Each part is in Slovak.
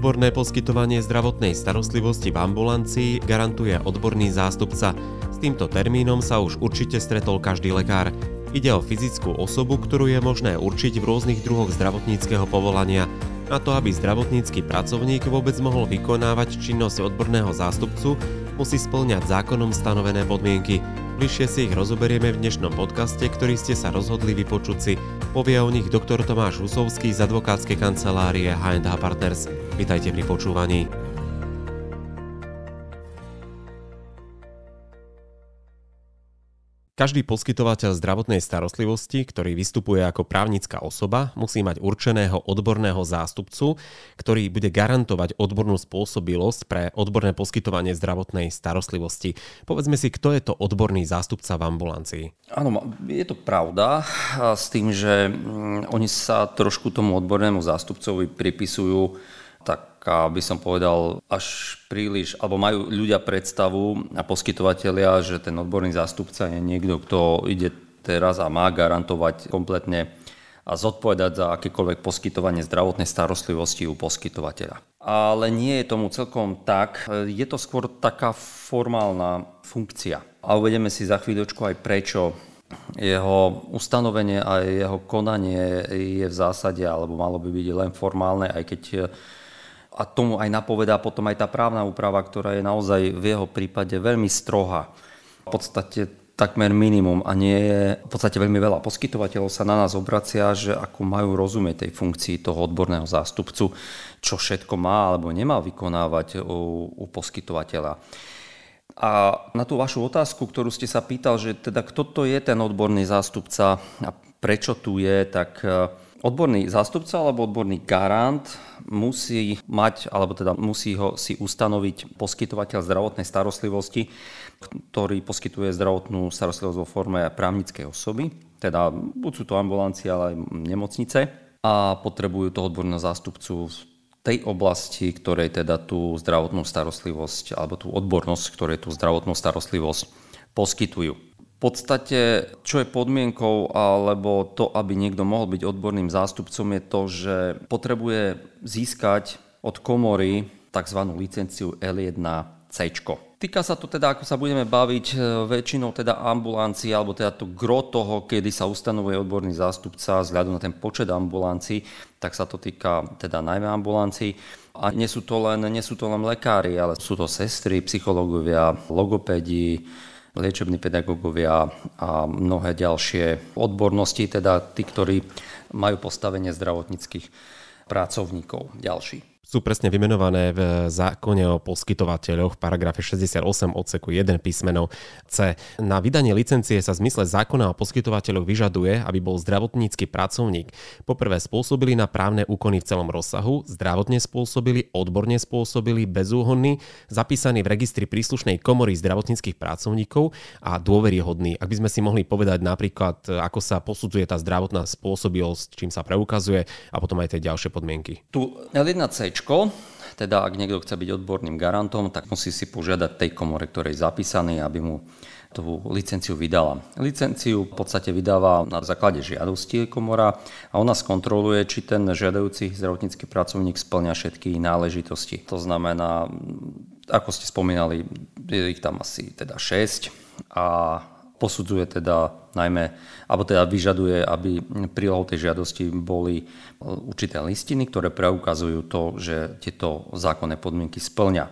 Odborné poskytovanie zdravotnej starostlivosti v ambulancii garantuje odborný zástupca. S týmto termínom sa už určite stretol každý lekár. Ide o fyzickú osobu, ktorú je možné určiť v rôznych druhoch zdravotníckého povolania. Na to, aby zdravotnícky pracovník vôbec mohol vykonávať činnosť odborného zástupcu, musí splňať zákonom stanovené podmienky. Bližšie si ich rozoberieme v dnešnom podcaste, ktorý ste sa rozhodli vypočuť si. Povie o nich doktor Tomáš Husovský z advokátskej kancelárie H&H Partners. Vítajte pri počúvaní. Každý poskytovateľ zdravotnej starostlivosti, ktorý vystupuje ako právnická osoba, musí mať určeného odborného zástupcu, ktorý bude garantovať odbornú spôsobilosť pre odborné poskytovanie zdravotnej starostlivosti. Povedzme si, kto je to odborný zástupca v ambulancii? Áno, je to pravda s tým, že mm, oni sa trošku tomu odbornému zástupcovi pripisujú tak by som povedal až príliš, alebo majú ľudia predstavu a poskytovateľia, že ten odborný zástupca je niekto, kto ide teraz a má garantovať kompletne a zodpovedať za akékoľvek poskytovanie zdravotnej starostlivosti u poskytovateľa. Ale nie je tomu celkom tak. Je to skôr taká formálna funkcia. A uvedeme si za chvíľočku aj prečo jeho ustanovenie a jeho konanie je v zásade, alebo malo by byť len formálne, aj keď a tomu aj napovedá potom aj tá právna úprava, ktorá je naozaj v jeho prípade veľmi strohá. V podstate takmer minimum a nie je v podstate veľmi veľa poskytovateľov sa na nás obracia, že ako majú rozumieť tej funkcii toho odborného zástupcu, čo všetko má alebo nemá vykonávať u, u poskytovateľa. A na tú vašu otázku, ktorú ste sa pýtal, že teda kto to je ten odborný zástupca a prečo tu je, tak Odborný zástupca alebo odborný garant musí mať, alebo teda musí ho si ustanoviť poskytovateľ zdravotnej starostlivosti, ktorý poskytuje zdravotnú starostlivosť vo forme právnickej osoby, teda buď sú to ambulancie, ale aj nemocnice a potrebujú toho odborného zástupcu v tej oblasti, ktorej teda tú zdravotnú starostlivosť alebo tú odbornosť, ktorej tú zdravotnú starostlivosť poskytujú podstate, čo je podmienkou, alebo to, aby niekto mohol byť odborným zástupcom, je to, že potrebuje získať od komory tzv. licenciu L1C. Týka sa to teda, ako sa budeme baviť, e, väčšinou teda ambulancií, alebo teda to gro toho, kedy sa ustanovuje odborný zástupca vzhľadom na ten počet ambulancií, tak sa to týka teda najmä ambulancií. A nie sú to len, nie sú to len lekári, ale sú to sestry, psychológovia, logopédi, liečební pedagógovia a mnohé ďalšie odbornosti, teda tí, ktorí majú postavenie zdravotníckých pracovníkov ďalší sú presne vymenované v zákone o poskytovateľoch v paragrafe 68 odseku 1 písmeno C. Na vydanie licencie sa v zmysle zákona o poskytovateľoch vyžaduje, aby bol zdravotnícky pracovník poprvé spôsobili na právne úkony v celom rozsahu, zdravotne spôsobili, odborne spôsobili, bezúhonný, zapísaný v registri príslušnej komory zdravotníckých pracovníkov a dôveryhodný. Ak by sme si mohli povedať napríklad, ako sa posudzuje tá zdravotná spôsobilosť, čím sa preukazuje a potom aj tie ďalšie podmienky. Tu L1C teda ak niekto chce byť odborným garantom, tak musí si požiadať tej komore, ktorej je zapísaný, aby mu tú licenciu vydala. Licenciu v podstate vydáva na základe žiadosti komora a ona skontroluje, či ten žiadajúci zdravotnícky pracovník splňa všetky náležitosti. To znamená, ako ste spomínali, je ich tam asi teda 6 a posudzuje teda najmä, alebo teda vyžaduje, aby prílohou tej žiadosti boli e, určité listiny, ktoré preukazujú to, že tieto zákonné podmienky splňa.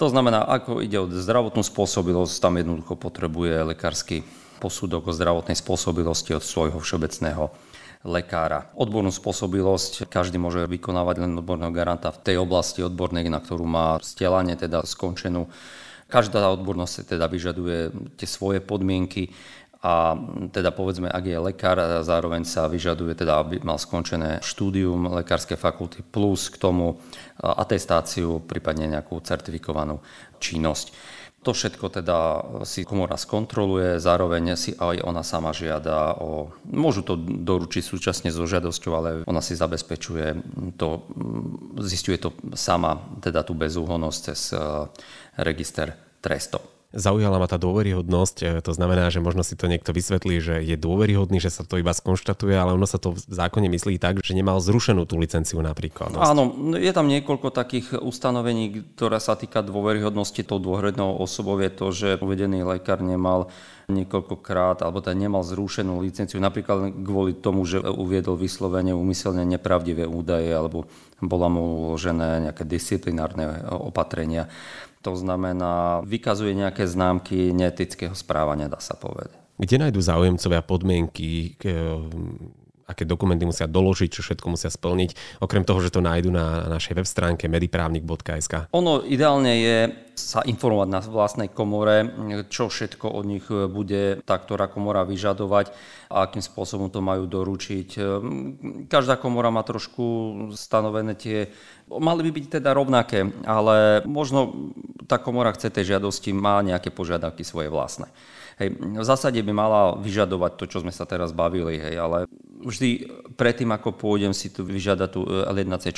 To znamená, ako ide o zdravotnú spôsobilosť, tam jednoducho potrebuje lekársky posudok o zdravotnej spôsobilosti od svojho všeobecného lekára. Odbornú spôsobilosť každý môže vykonávať len odborného garanta v tej oblasti odbornej, na ktorú má vzdelanie, teda skončenú Každá odbornosť teda vyžaduje tie svoje podmienky a teda povedzme, ak je lekár, zároveň sa vyžaduje teda, aby mal skončené štúdium lekárskej fakulty plus k tomu atestáciu, prípadne nejakú certifikovanú činnosť. To všetko teda si komora skontroluje, zároveň si aj ona sama žiada o... Môžu to doručiť súčasne so žiadosťou, ale ona si zabezpečuje to, zistuje to sama, teda tú bezúhonnosť cez register trestov. Zaujala ma tá dôveryhodnosť, e, to znamená, že možno si to niekto vysvetlí, že je dôveryhodný, že sa to iba skonštatuje, ale ono sa to v zákone myslí tak, že nemal zrušenú tú licenciu napríklad. Áno, je tam niekoľko takých ustanovení, ktoré sa týka dôveryhodnosti tou dôhrednou osobou je to, že uvedený lekár nemal niekoľkokrát, alebo teda nemal zrušenú licenciu, napríklad kvôli tomu, že uviedol vyslovene umyselne nepravdivé údaje, alebo bola mu uložené nejaké disciplinárne opatrenia. To znamená, vykazuje nejaké známky neetického správania, dá sa povedať. Kde nájdú záujemcovia podmienky, aké dokumenty musia doložiť, čo všetko musia splniť, okrem toho, že to nájdu na našej web stránke mediprávnik.sk. Ono ideálne je sa informovať na vlastnej komore, čo všetko od nich bude tá ktorá komora vyžadovať a akým spôsobom to majú doručiť. Každá komora má trošku stanovené tie, mali by byť teda rovnaké, ale možno tá komora chce tej žiadosti, má nejaké požiadavky svoje vlastné. Hej, v zásade by mala vyžadovať to, čo sme sa teraz bavili, hej, ale vždy predtým, ako pôjdem si tu vyžiadať tú L1C,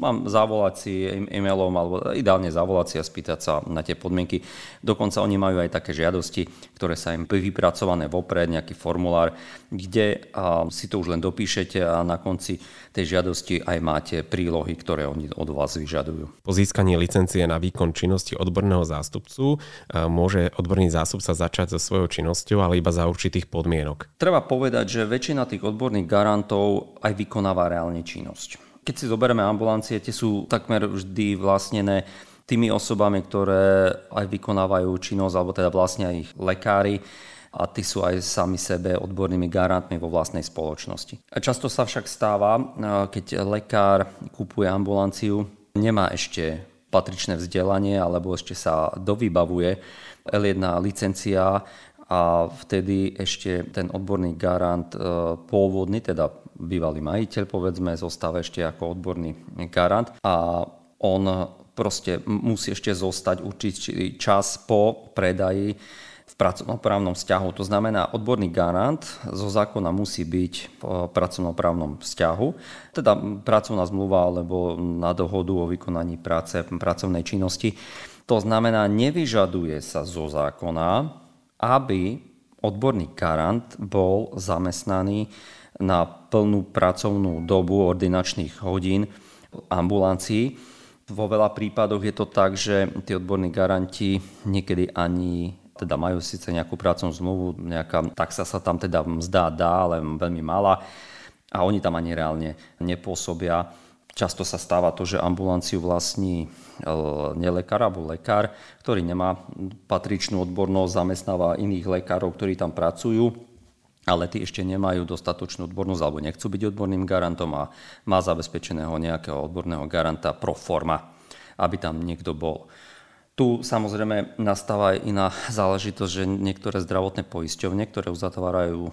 mám zavolať si e-mailom alebo ideálne zavolať si a spýtať sa na tie podmienky. Dokonca oni majú aj také žiadosti, ktoré sa im vypracované vopred, nejaký formulár, kde si to už len dopíšete a na konci tej žiadosti aj máte prílohy, ktoré oni od vás vyžadujú. Po získaní licencie na výkon činnosti odborného zástupcu môže odborný zástupca začať so svojou činnosťou, ale iba za určitých podmienok. Treba povedať, že väčšina tých odborných garantov aj vykonáva reálne činnosť. Keď si zoberieme ambulancie, tie sú takmer vždy vlastnené tými osobami, ktoré aj vykonávajú činnosť, alebo teda aj ich lekári a tí sú aj sami sebe odbornými garantmi vo vlastnej spoločnosti. Často sa však stáva, keď lekár kupuje ambulanciu, nemá ešte patričné vzdelanie alebo ešte sa dovybavuje L1 licencia a vtedy ešte ten odborný garant e, pôvodný, teda bývalý majiteľ povedzme, zostáva ešte ako odborný garant a on proste musí ešte zostať určitý čas po predaji pracovnoprávnom vzťahu. To znamená, odborný garant zo zákona musí byť v pracovnoprávnom vzťahu, teda pracovná zmluva alebo na dohodu o vykonaní práce, pracovnej činnosti. To znamená, nevyžaduje sa zo zákona, aby odborný garant bol zamestnaný na plnú pracovnú dobu ordinačných hodín v ambulancii. Vo veľa prípadoch je to tak, že tí odborní garanti niekedy ani teda majú síce nejakú pracovnú zmluvu, nejaká taxa sa tam teda mzdá dá, ale veľmi malá a oni tam ani reálne nepôsobia. Často sa stáva to, že ambulanciu vlastní e, nelekár alebo lekár, ktorý nemá patričnú odbornosť, zamestnáva iných lekárov, ktorí tam pracujú, ale tí ešte nemajú dostatočnú odbornosť alebo nechcú byť odborným garantom a má zabezpečeného nejakého odborného garanta pro forma, aby tam niekto bol. Tu samozrejme nastáva aj iná záležitosť, že niektoré zdravotné poisťovne, ktoré uzatvárajú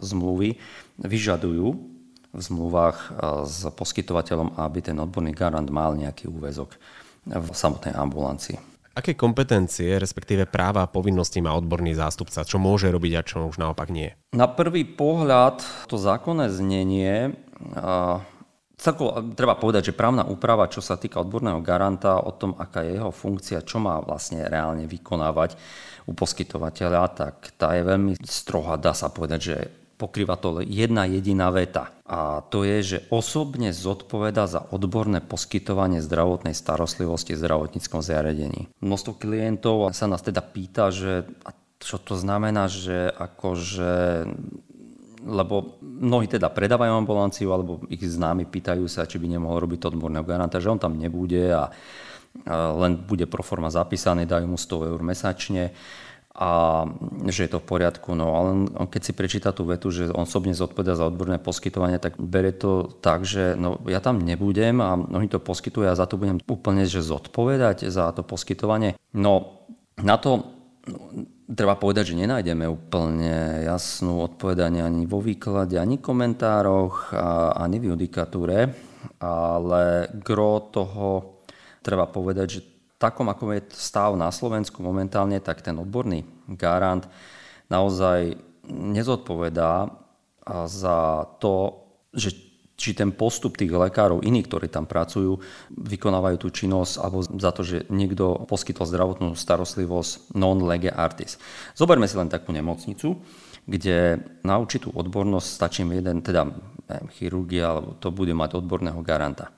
zmluvy, vyžadujú v zmluvách s poskytovateľom, aby ten odborný garant mal nejaký úvezok v samotnej ambulancii. Aké kompetencie, respektíve práva a povinnosti má odborný zástupca? Čo môže robiť a čo už naopak nie? Na prvý pohľad to zákonné znenie Celkovo treba povedať, že právna úprava, čo sa týka odborného garanta, o tom, aká je jeho funkcia, čo má vlastne reálne vykonávať u poskytovateľa, tak tá je veľmi strohá, dá sa povedať, že pokrýva to jedna jediná veta. A to je, že osobne zodpoveda za odborné poskytovanie zdravotnej starostlivosti v zdravotníckom zariadení. Množstvo klientov sa nás teda pýta, že čo to znamená, že akože lebo mnohí teda predávajú ambulanciu, alebo ich známi pýtajú sa, či by nemohol robiť odborného garanta, že on tam nebude a len bude pro forma zapísaný, dajú mu 100 eur mesačne a že je to v poriadku. No ale on, keď si prečíta tú vetu, že on osobne zodpoveda za odborné poskytovanie, tak berie to tak, že no, ja tam nebudem a oni to poskytujú a za to budem úplne že zodpovedať za to poskytovanie. No na to treba povedať, že nenájdeme úplne jasnú odpovedanie ani vo výklade, ani komentároch, ani v judikatúre, ale gro toho treba povedať, že takom, ako je stav na Slovensku momentálne, tak ten odborný garant naozaj nezodpovedá za to, že či ten postup tých lekárov, iných, ktorí tam pracujú, vykonávajú tú činnosť alebo za to, že niekto poskytol zdravotnú starostlivosť non lege artis. Zoberme si len takú nemocnicu, kde na určitú odbornosť stačí jeden, teda chirurgia, alebo to bude mať odborného garanta.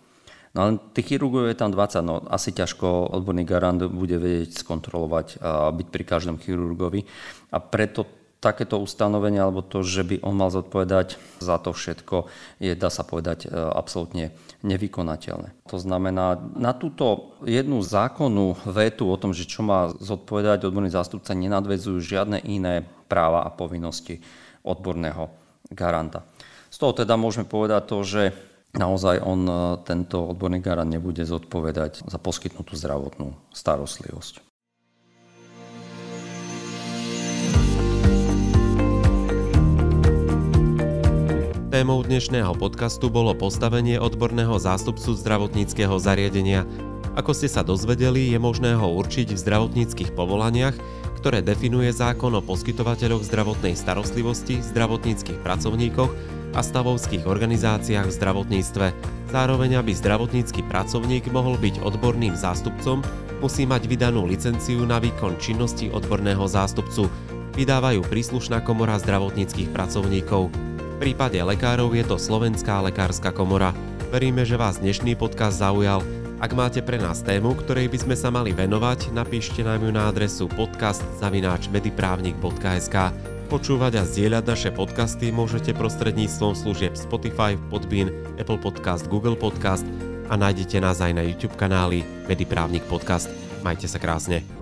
No ale tých chirurgov je tam 20, no asi ťažko odborný garant bude vedieť skontrolovať a byť pri každom chirurgovi. A preto takéto ustanovenie, alebo to, že by on mal zodpovedať za to všetko, je, dá sa povedať, e, absolútne nevykonateľné. To znamená, na túto jednu zákonnú vetu o tom, že čo má zodpovedať odborný zástupca, nenadvezujú žiadne iné práva a povinnosti odborného garanta. Z toho teda môžeme povedať to, že naozaj on, e, tento odborný garant nebude zodpovedať za poskytnutú zdravotnú starostlivosť. Témou dnešného podcastu bolo postavenie odborného zástupcu zdravotníckého zariadenia. Ako ste sa dozvedeli, je možné ho určiť v zdravotníckých povolaniach, ktoré definuje zákon o poskytovateľoch zdravotnej starostlivosti, zdravotníckých pracovníkoch a stavovských organizáciách v zdravotníctve. Zároveň, aby zdravotnícky pracovník mohol byť odborným zástupcom, musí mať vydanú licenciu na výkon činnosti odborného zástupcu. Vydávajú príslušná komora zdravotníckých pracovníkov. V prípade lekárov je to Slovenská lekárska komora. Veríme, že vás dnešný podcast zaujal. Ak máte pre nás tému, ktorej by sme sa mali venovať, napíšte nám ju na adresu podcast.mediprávnik.sk Počúvať a zdieľať naše podcasty môžete prostredníctvom služieb Spotify, Podbean, Apple Podcast, Google Podcast a nájdete nás aj na YouTube kanáli Mediprávnik Podcast. Majte sa krásne.